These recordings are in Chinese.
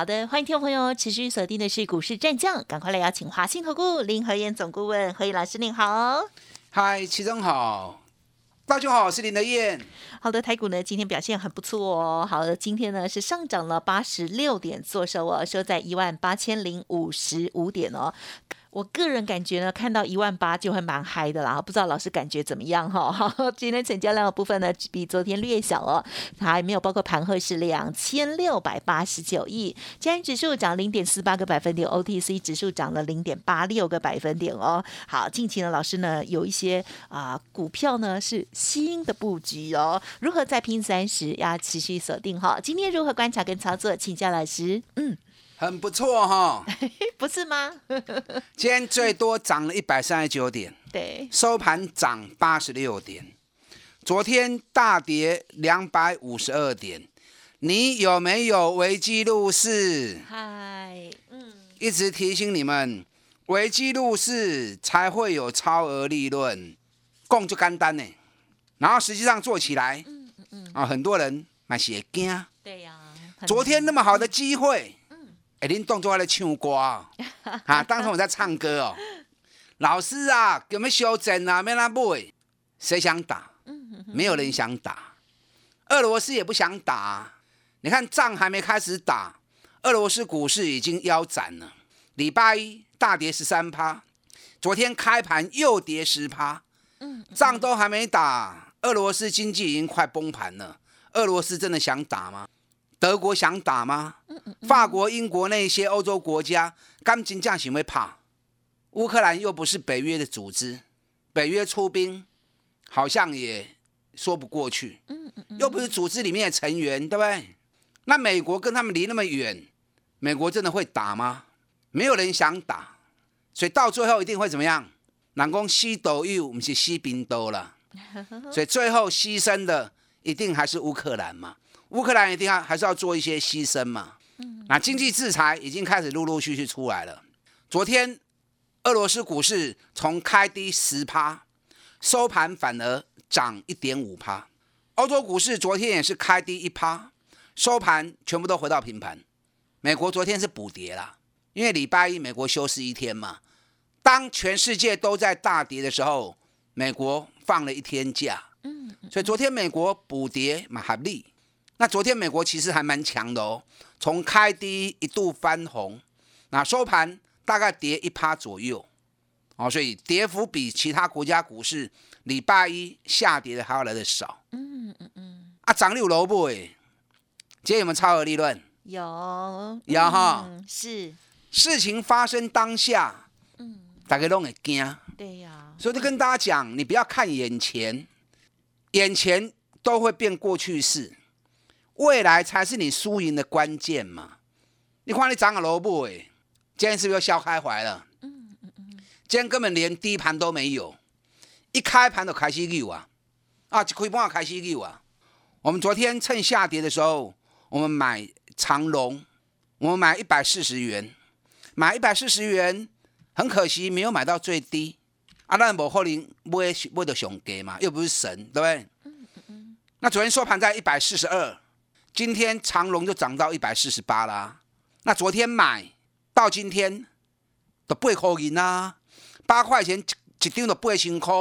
好的，欢迎听众朋友持续锁定的是股市战将，赶快来邀请华信投顾林和燕总顾问何毅老师，您好。嗨，齐总好，大家好，我是林德燕。好的，台股呢今天表现很不错哦。好的，今天呢是上涨了八十六点，做收哦，收在一万八千零五十五点哦。我个人感觉呢，看到一万八就会蛮嗨的啦，不知道老师感觉怎么样哈？今天成交量的部分呢，比昨天略小哦，还没有包括盘后是两千六百八十九亿，今天指数涨零点四八个百分点，OTC 指数涨了零点八六个百分点哦。好，近期呢，老师呢有一些啊股票呢是新的布局哦，如何再拼三十，要持续锁定哈。今天如何观察跟操作，请教老师。嗯。很不错哈，不是吗？今天最多涨了一百三十九点，对，收盘涨八十六点。昨天大跌两百五十二点，你有没有危机入市？嗨，嗯，一直提醒你们，危机入市才会有超额利润，供就干单呢。然后实际上做起来，嗯嗯嗯，啊，很多人买鞋惊，对呀，昨天那么好的机会。哎，您动作在唱歌啊？啊，当时我在唱歌哦。老师啊，有没有修正啊？没那买，谁想打？没有人想打。俄罗斯也不想打。你看仗还没开始打，俄罗斯股市已经腰斩了。礼拜一大跌十三趴，昨天开盘又跌十趴。嗯，仗都还没打，俄罗斯经济已经快崩盘了。俄罗斯真的想打吗？德国想打吗？法国、英国那些欧洲国家，刚金将行为怕。乌克兰又不是北约的组织，北约出兵好像也说不过去。又不是组织里面的成员，对不对？那美国跟他们离那么远，美国真的会打吗？没有人想打，所以到最后一定会怎么样？南宫西斗又我们是西兵斗了，所以最后牺牲的一定还是乌克兰嘛。乌克兰一定要还是要做一些牺牲嘛？那经济制裁已经开始陆陆续续出来了。昨天俄罗斯股市从开低十趴，收盘反而涨一点五趴。欧洲股市昨天也是开低一趴，收盘全部都回到平盘。美国昨天是补跌啦，因为礼拜一美国休市一天嘛。当全世界都在大跌的时候，美国放了一天假。嗯，所以昨天美国补跌蛮合理。那昨天美国其实还蛮强的哦，从开低一度翻红，那收盘大概跌一趴左右，哦，所以跌幅比其他国家股市礼拜一下跌的还要来的少。嗯嗯嗯。啊，涨六萝卜哎，今天有没有超额利润？有，有哈。是。事情发生当下，嗯，大家都会惊。对呀。所以就跟大家讲，你不要看眼前，眼前都会变过去式。未来才是你输赢的关键嘛！你看你涨个萝卜哎，今天是不是又笑开怀了？嗯嗯嗯，今天根本连低盘都没有，一开盘就开始溜啊！啊，一开盘开始溜啊！我们昨天趁下跌的时候，我们买长龙，我们买一百四十元，买一百四十元，很可惜没有买到最低。啊，那无可能买买到上低嘛，又不是神，对不对？嗯嗯嗯。那昨天收盘在一百四十二。今天长隆就涨到一百四十八啦，那昨天买到今天都八块银啊，八块钱一张都八千块，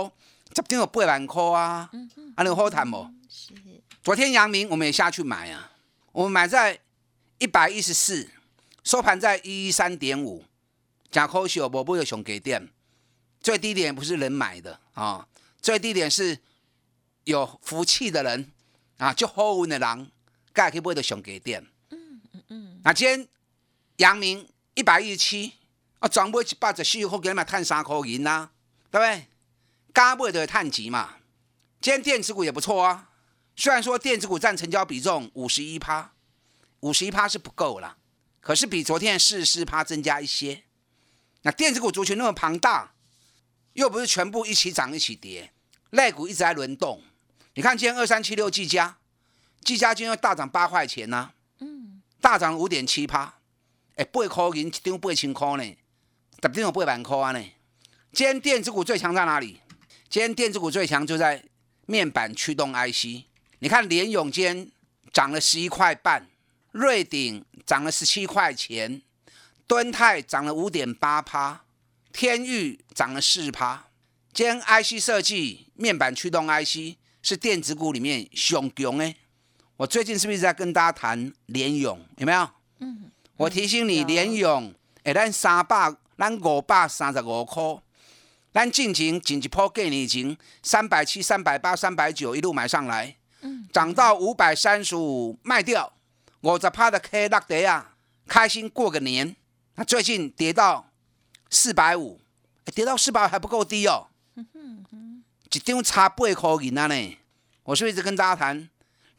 十张都八万块啊，啊，你好谈不？是。昨天阳明我们也下去买啊，我们买在一百一十四，收盘在一一三点五，假可惜哦，我不有熊给点，最低点不是人买的啊，最低点是有福气的人啊，就好运的人。可以不会的熊给店，嗯嗯嗯。那今天阳明一百一十七，啊，转买一百十四，块给你们赚三块银啦，对不对？加买的探级嘛。今天电子股也不错啊，虽然说电子股占成交比重五十一趴，五十一趴是不够了，可是比昨天四十趴增加一些。那电子股族群那么庞大，又不是全部一起涨一起跌，类股一直在轮动。你看今天二三七六技嘉，技嘉今天大涨八块钱呢、嗯，大涨五点七趴，哎，八块钱一张八千块呢，十张有八万块啊呢。今天电子股最强在哪里？今天电子股最强就在面板驱动 IC。你看联永今天涨了十一块半，瑞鼎涨了十七块钱，敦泰涨了五点八趴，天域涨了四趴。今天 IC 设计面板驱动 IC 是电子股里面熊强的。我最近是不是在跟大家谈联勇？有没有？嗯。我提醒你，有联永，哎，咱三百，咱五百三十五块，咱进前前一波给你前三百七、三百八、三百九一路买上来，涨到五百三十五卖掉，五十趴的 K 落地啊，开心过个年。那最近跌到四百五，跌到四百还不够低哦，一张差八块银啊呢。我是不是一直跟大家谈，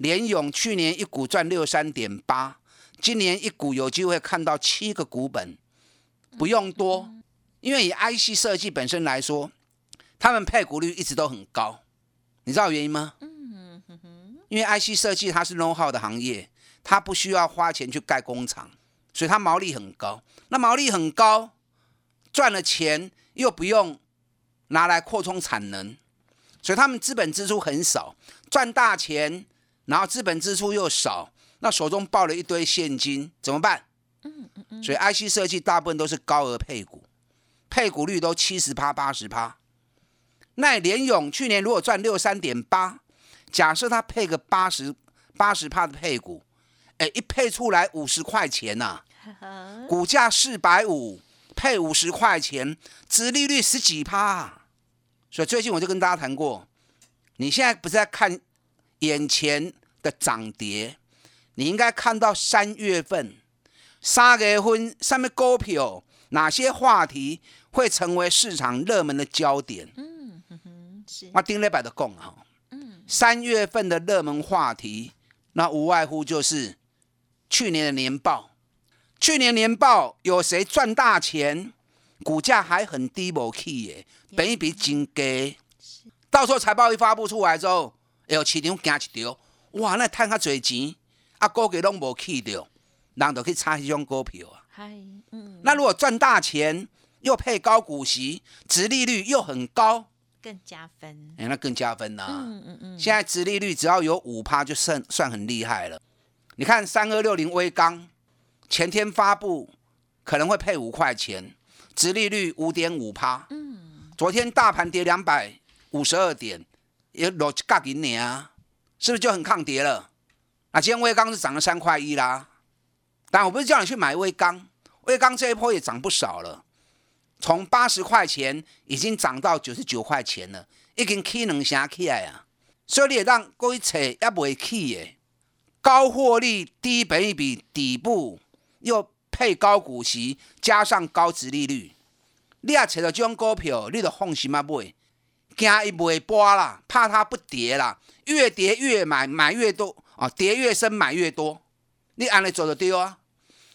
联永去年一股赚六三点八，今年一股有机会看到七个股本，不用多，因为以 IC 设计本身来说，他们配股率一直都很高，你知道原因吗？因为 IC 设计它是 know how 的行业，它不需要花钱去盖工厂，所以它毛利很高。那毛利很高，赚了钱又不用拿来扩充产能，所以他们资本支出很少，赚大钱，然后资本支出又少，那手中抱了一堆现金，怎么办？所以 IC 设计大部分都是高额配股，配股率都七十趴、八十趴。那联勇去年如果赚六三点八，假设他配个八十八十趴的配股，哎，一配出来五十块钱呐、股价四百五，配五十块钱，殖利率十几趴。所以最近我就跟大家谈过，你现在不是在看眼前的涨跌，你应该看到三月份、三月份上面股票哪些话题会成为市场热门的焦点。嗯哼是我顶礼拜就讲哈，三月份的热门话题，那无外乎就是去年的年报。去年年报有谁赚大钱，股价还很低无起耶，本一比真低。到时候财报一发布出来之后，哎呦，市场惊一条，哇，那赚较侪钱，啊，股价拢无去掉，人就去炒迄种股票啊。嗨，嗯，那如果赚大钱，又配高股息，殖利率又很高，更加分。哎，那更加分啦、嗯嗯嗯，现在殖利率只要有五趴，就算算很厉害了。你看三二六零微钢前天发布，可能会配五块钱，殖利率五点五趴。嗯，昨天大盘跌两百五十二点，也落一角银年啊，是不是就很抗跌了？啊，今天微钢是涨了三块一啦。但我不是叫你去买微钢，微钢这一波也涨不少了，从八十块钱已经涨到九十九块钱了，已经起两成起来啊！所以你也让各位找也袂起的，高获利、低本益比、底部又配高股息，加上高值利率，你也找到这种股票，你就放心啊买，惊伊袂跌啦，怕它不跌啦，越跌越买，买越多啊，跌越深买越多，你安尼做就对啊。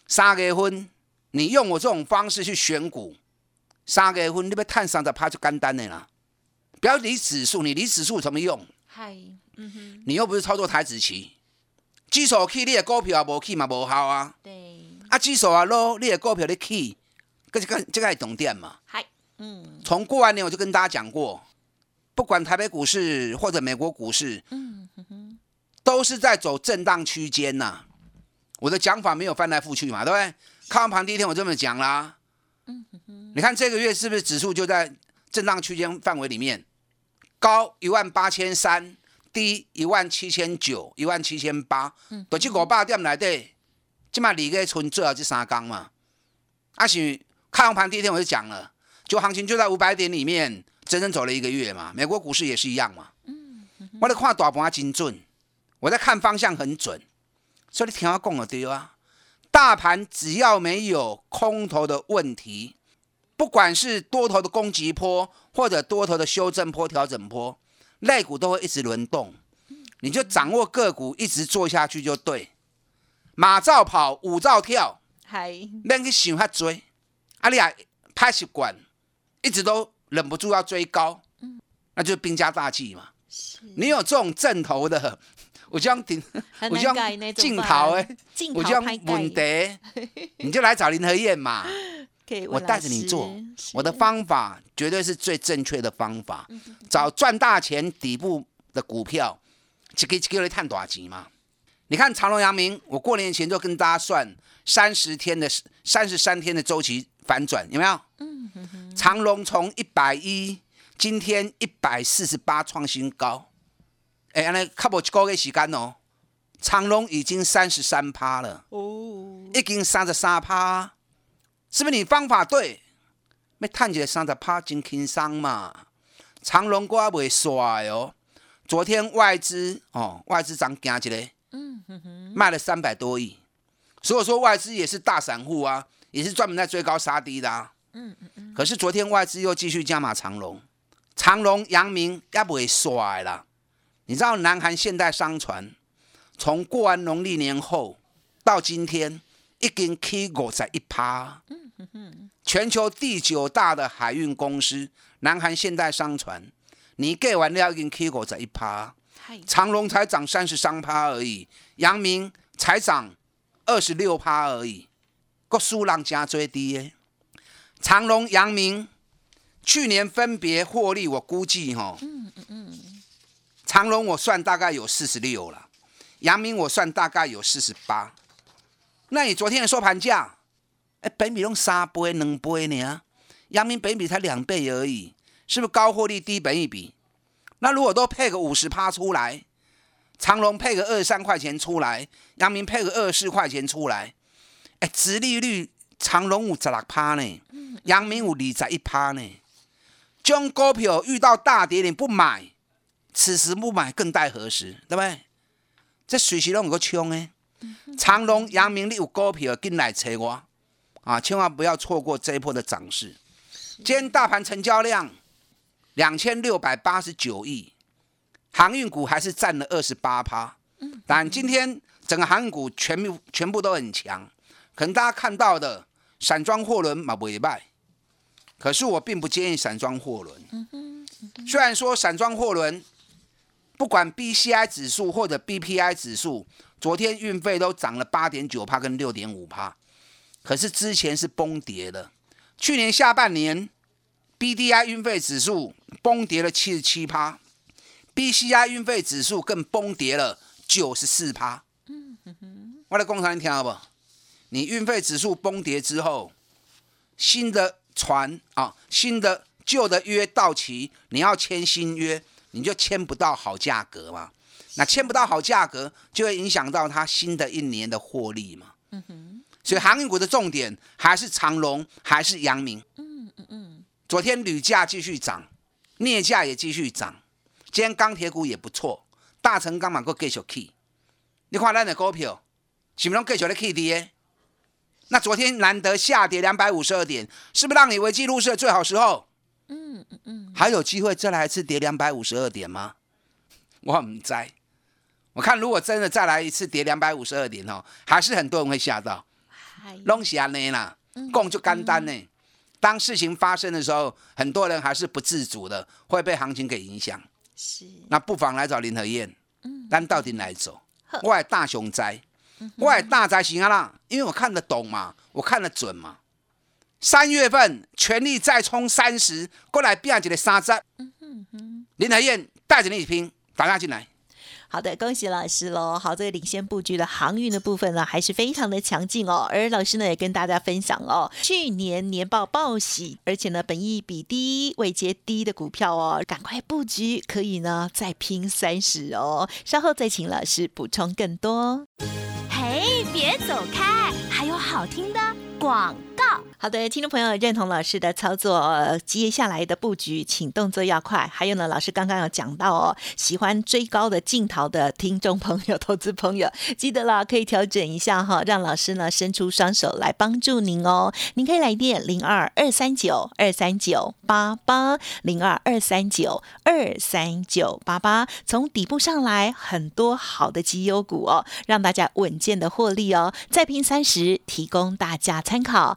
三月份你用我这种方式去选股，三月份你要探三十趴就简单的啦。不要理指数，你理指数有什么用？嗨，嗯哼，你又不是操作台子棋，指数去，你的股票也无去嘛，无效啊。对，啊，指数啊落，你的股票咧起，这个这个是重点嘛。嗨，嗯从过完年我就跟大家讲过，不管台北股市或者美国股市，都是在走震荡区间呐。我的讲法没有翻来覆去嘛，对不对？看完盘第一天我这么讲啦。你看这个月是不是指数就在震荡区间范围里面？高一万八千三，低一万七千九，一万七千八，就这五百点内底，即嘛离个存最好这三缸嘛。啊是看完盘第一天我就讲了，就行情就在五百点里面，整整走了一个月嘛。美国股市也是一样嘛。我在看大盘精准，我在看方向很准，所以你听我讲的对啊。大盘只要没有空头的问题，不管是多头的攻击波，或者多头的修正波、调整波，类股都会一直轮动。你就掌握个股，一直做下去就对。马照跑，舞照跳，嗨，免去想遐多。啊，你啊歹习惯，一直都忍不住要追高，那就是兵家大忌嘛。你有这种正头的，我将顶，我将镜头哎，我将稳得，你就来找林和燕嘛。我带着你做，我的方法绝对是最正确的方法，找赚大钱底部的股票，就给给你探短期嘛。你看长隆、阳明，我过年前就跟大家算三十天的三十三天的周期反转，有没有？长隆从一百一，今天一百四十八创新高。哎，安尼卡无一个月时间哦，长隆已经三十三趴了，哦，已经三十三趴。是不是你方法对？要探起来三十趴真轻松嘛？长隆股还未衰哦。昨天外资哦，外资涨惊一个，嗯哼哼，卖了三百多亿。所以说外资也是大散户啊，也是专门在追高杀低的啊。嗯嗯嗯。可是昨天外资又继续加码长隆，长隆、阳明也不会衰啦。你知道南韩现代商船从过完农历年后到今天？已经 K 五在一趴，全球第九大的海运公司南韩现代商船，你给完了已经 K 五在一趴，长隆才涨三十三趴而已，阳明才涨二十六趴而已，个数量加最低耶。长隆、阳明去年分别获利，我估计哈，嗯嗯嗯长隆我算大概有四十六了，阳明我算大概有四十八。那你昨天的收盘价，哎，本比用三倍、两倍呢？阳明本比才两倍而已，是不是高获利低本一比？那如果都配个五十趴出来，长隆配个二十三块钱出来，阳明配个二十四块钱出来，哎，殖利率长隆有十六趴呢，阳明有二十一趴呢。将股票遇到大跌你不买，此时不买更待何时？对不对？这随时都有个冲诶。长隆、阳明，你有股票进来找我啊！千万不要错过这一波的涨势。今天大盘成交量两千六百八十九亿，航运股还是占了二十八趴。但今天整个航运股全部全部都很强，可能大家看到的散装货轮嘛不卖，可是我并不建议散装货轮。虽然说散装货轮不管 BCI 指数或者 BPI 指数。昨天运费都涨了八点九帕跟六点五帕，可是之前是崩跌的。去年下半年，BDI 运费指数崩跌了七十七趴，BCI 运费指数更崩跌了九十四趴。嗯哼哼，我来工厂你听好不？你运费指数崩跌之后，新的船啊，新的旧的约到期，你要签新约，你就签不到好价格嘛。那签不到好价格，就会影响到它新的一年的获利嘛。嗯哼。所以航运股的重点还是长隆，还是阳明。嗯嗯嗯。昨天铝价继续涨，镍价也继续涨。今天钢铁股也不错，大成钢板股继续起。你看咱的股票，是不是拢继续咧起跌？那昨天难得下跌两百五十二点，是不是让你为记录是最好时候？嗯嗯嗯。还有机会再来一次跌两百五十二点吗？我唔知。我看，如果真的再来一次跌两百五十二点哦，还是很多人会吓到。弄起来呢啦，共就干单呢。当事情发生的时候，很多人还是不自主的，会被行情给影响。是。那不妨来找林和燕。嗯。但到底来走？我大熊灾，我大灾行啊啦，因为我看得懂嘛，我看得准嘛。三月份全力再冲三十，过来变一个三十。嗯哼哼。林台燕带着你一起拼，打下进来。好的，恭喜老师喽！好，这个领先布局的航运的部分呢，还是非常的强劲哦。而老师呢，也跟大家分享哦，去年年报报喜，而且呢，本益比低、位阶低的股票哦，赶快布局，可以呢再拼三十哦。稍后再请老师补充更多。别走开，还有好听的广。好的，听众朋友认同老师的操作，接下来的布局，请动作要快。还有呢，老师刚刚有讲到哦，喜欢追高的镜头的听众朋友、投资朋友，记得了，可以调整一下哈，让老师呢伸出双手来帮助您哦。您可以来电零二二三九二三九八八零二二三九二三九八八，从底部上来很多好的绩优股哦，让大家稳健的获利哦。再拼三十，提供大家参考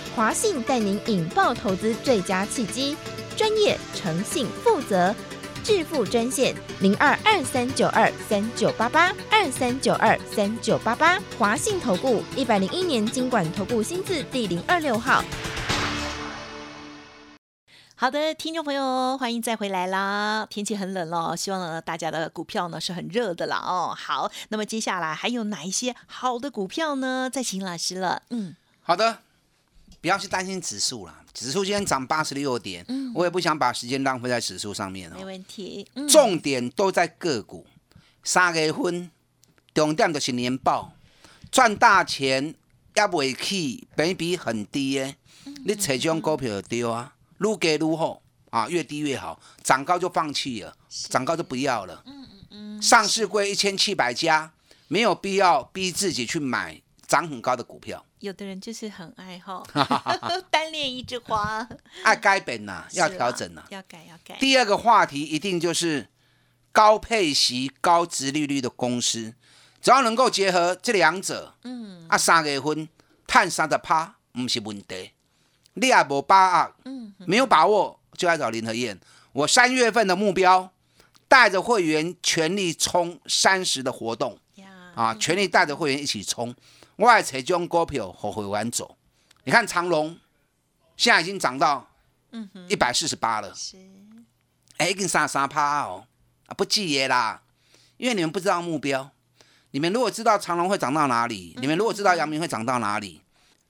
华信带您引爆投资最佳契机，专业、诚信、负责，致富专线零二二三九二三九八八二三九二三九八八，华信投顾一百零一年经管投顾新字第零二六号。好的，听众朋友，欢迎再回来啦！天气很冷了，希望呢大家的股票呢是很热的啦哦。好，那么接下来还有哪一些好的股票呢？再请老师了。嗯，好的，不要去担心指数啦，指数今天涨八十六点，我也不想把时间浪费在指数上面哦。没问题。嗯重点都在个股。三月份重点就是年报，赚大钱也未起，本比很低的，你找这种股票就对啊，愈低愈好啊，越低越好，涨高就放弃了，涨高就不要了。上市柜一千七百家，没有必要逼自己去买涨很高的股票，有的人就是很爱好，单恋一枝花，爱改本呐，要调整呐。要改要改。第二个话题一定就是高配息、高值利率的公司，只要能够结合这两者，嗯，啊，三月份探三十趴，不是问题。你也无把握，嗯，没有把握就来找林和燕。我三月份的目标，带着会员全力冲三十的活动呀，啊，全力带着会员一起冲。我还找这种股票和会员走。你看长隆，现在已经涨到一百四十八了。是哎，已经三三趴哦，啊不记耶啦，因为你们不知道目标。你们如果知道长隆会涨到哪里，你们如果知道阳明会涨到哪里，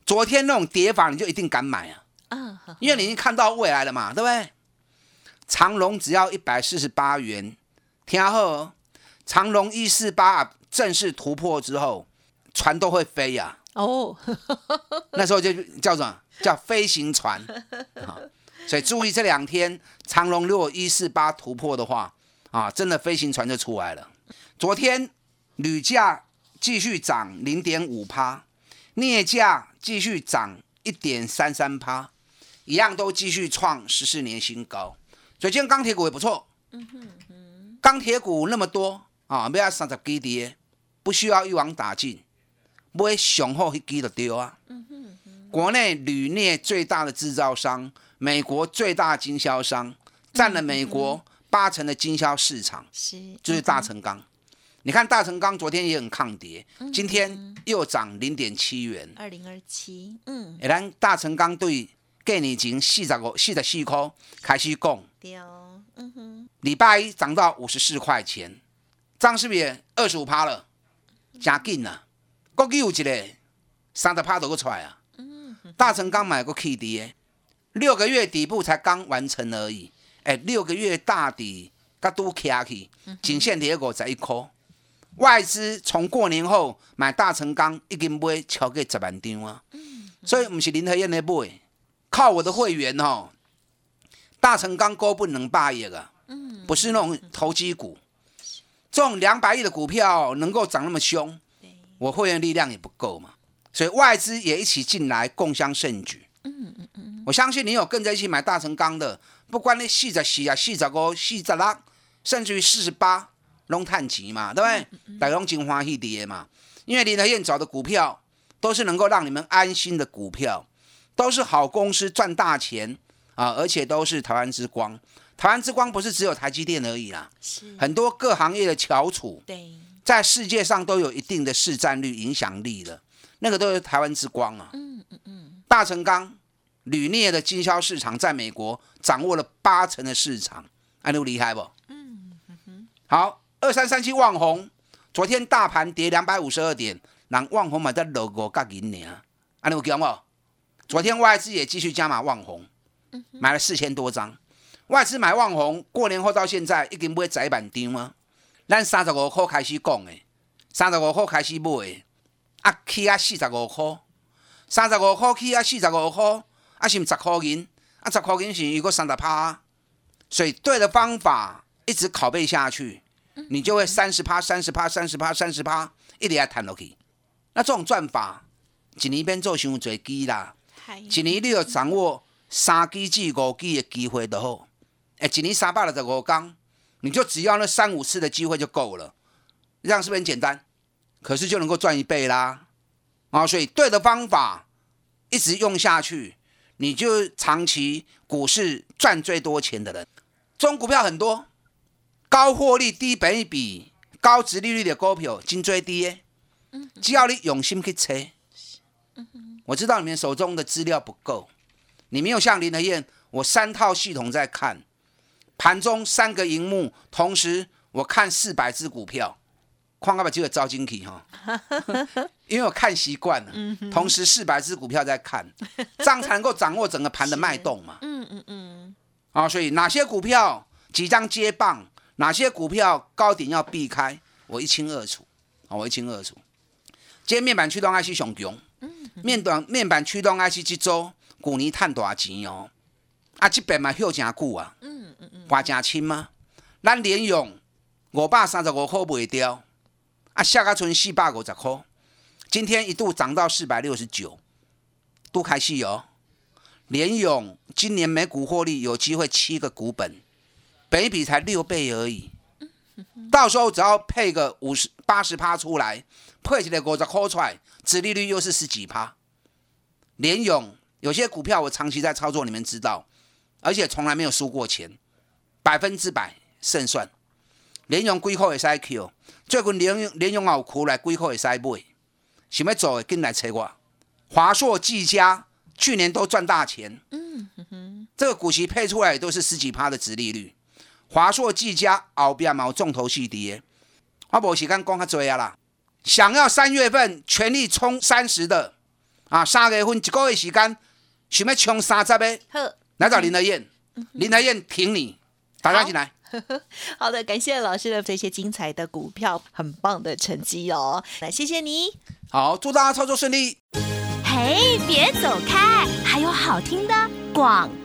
昨天那种跌法你就一定敢买啊，啊，因为你已经看到未来了嘛，对不对？长隆只要一百四十八元，听好哦，长隆一四八正式突破之后，船都会飞呀、哦，那时候就叫什么叫飞行船 啊？所以注意这两天长龙如果一四八突破的话啊，真的飞行船就出来了。昨天铝价继续涨零点五趴，镍价继续涨一点三三趴，一样都继续创十四年新高。所以今天钢铁股也不错。钢铁股那么多啊，要上十几跌，不需要一网打尽，买上好一支就对啊。国内铝镍最大的制造商，美国最大经销商，占了美国八成的经销市场，是就是大成钢。你看大成钢昨天也很抗跌，今天又涨零点七元。二零二七，嗯，诶，咱大成钢对过年前四十五、四十四块开始讲，对哦，嗯哼，礼拜一涨到五十四块钱，这样是不是也二十五趴了？真紧啊！国际有一个三十趴都个出来啊！大成钢买过 K D 的，六个月底部才刚完成而已。哎，六个月大底甲都卡去，仅限跌五十一块。外资从过年后买大成钢已经买超过十万张啊！所以不是林和燕的买，靠我的会员哦。大成钢高不能百亿啊！不是那种投机股，这种两百亿的股票能够涨那么凶，我会员力量也不够嘛，所以外资也一起进来共襄盛举。嗯嗯嗯，我相信你有跟着一起买大成钢的，不管你四十四啊、四十五、四十六，甚至于四十八，拢探钱嘛，对不对？大家拢真欢喜跌嘛，因为林德燕找的股票都是能够让你们安心的股票，都是好公司赚大钱啊，而且都是台湾之光。台湾之光不是只有台积电而已啦，是，很多各行业的翘楚对，在世界上都有一定的市占率、影响力的，那个都是台湾之光啊。嗯嗯嗯，大成钢、铝镍的经销市场在美国掌握了八成的市场，安路厉害不？嗯好，二三三七旺红，昨天大盘跌两百五十二点，让旺红买在六五角银呢，安路有讲不？昨天外资也继续加码旺红，买了四千多张。外资买旺红，过年后到现在已经买窄板张吗？咱三十五块开始讲的，三十五块开始买的，啊起啊四十五块，三十五块起啊四十五块，啊是毋十块银？啊十块银是一个三十趴，所以对的方法一直拷贝下去，你就会三十趴、三十趴、三十趴、三十趴，一直要弹落去。那这种赚法，一年变做伤侪机啦，一年你要掌握三支至五支的机会就好。哎，几年三百六十五刚，你就只要那三五次的机会就够了，这样是不是很简单？可是就能够赚一倍啦！啊，所以对的方法一直用下去，你就长期股市赚最多钱的人。中股票很多，高获利、低本一比、高值利率的股票，金最低。只要你用心去测，我知道你们手中的资料不够，你没有像林德燕，我三套系统在看。盘中三个荧幕，同时我看四百只股票，框个把这个招进去哈，因为我看习惯了，同时四百只股票在看，这样才能够掌握整个盘的脉动嘛。嗯嗯嗯。啊，所以哪些股票即将接棒，哪些股票高点要避开，我一清二楚。啊，我一清二楚。今天面板驱动 IC 熊熊，面短面板驱动 IC 这周股尼赚大钱哦，啊，这边嘛休真久啊。花真轻吗？咱连用五百三十五块卖掉，啊，下个村四百五十块。今天一度涨到四百六十九，都开戏哦。联勇今年每股获利有机会七个股本，本比才六倍而已。到时候只要配个五十八十趴出来，配起来五十块出来，殖利率又是十几趴。联勇有些股票我长期在操作，你们知道，而且从来没有输过钱。百分之百胜算，连用几块会使 Q，最近连连用也有库来几块会使买，想要做的紧来找我。华硕、技嘉去年都赚大钱，嗯哼哼，这个股息配出来都是十几趴的值利率。华硕、技嘉后边毛重头戏的，我无时间讲较多啊啦。想要三月份全力冲三十的，啊，三月份一个月时间想要冲三十的，来找林德燕，林德燕挺你。打上进来，好的，感谢老师的这些精彩的股票，很棒的成绩哦。那谢谢你，好，祝大家操作顺利。嘿，别走开，还有好听的广告。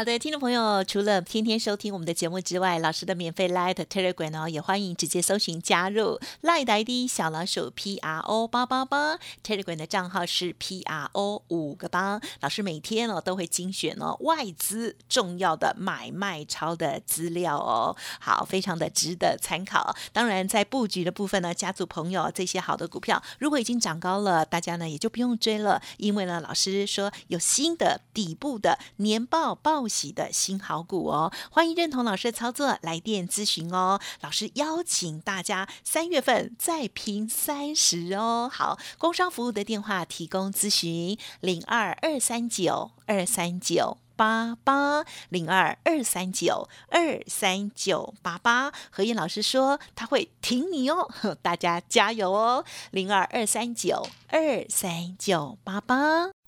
好的，听众朋友，除了天天收听我们的节目之外，老师的免费 Light Telegram 呢，也欢迎直接搜寻加入 Light ID 小老鼠 P R O 八八八 Telegram 的账号是 P R O 五个八。老师每天哦都会精选哦外资重要的买卖超的资料哦，好，非常的值得参考。当然，在布局的部分呢，家族朋友这些好的股票，如果已经涨高了，大家呢也就不用追了，因为呢，老师说有新的底部的年报报。喜的新好股哦，欢迎认同老师的操作，来电咨询哦。老师邀请大家三月份再拼三十哦。好，工商服务的电话提供咨询零二二三九二三九。八八零二二三九二三九八八，何燕老师说他会挺你哦，大家加油哦！零二二三九二三九八八。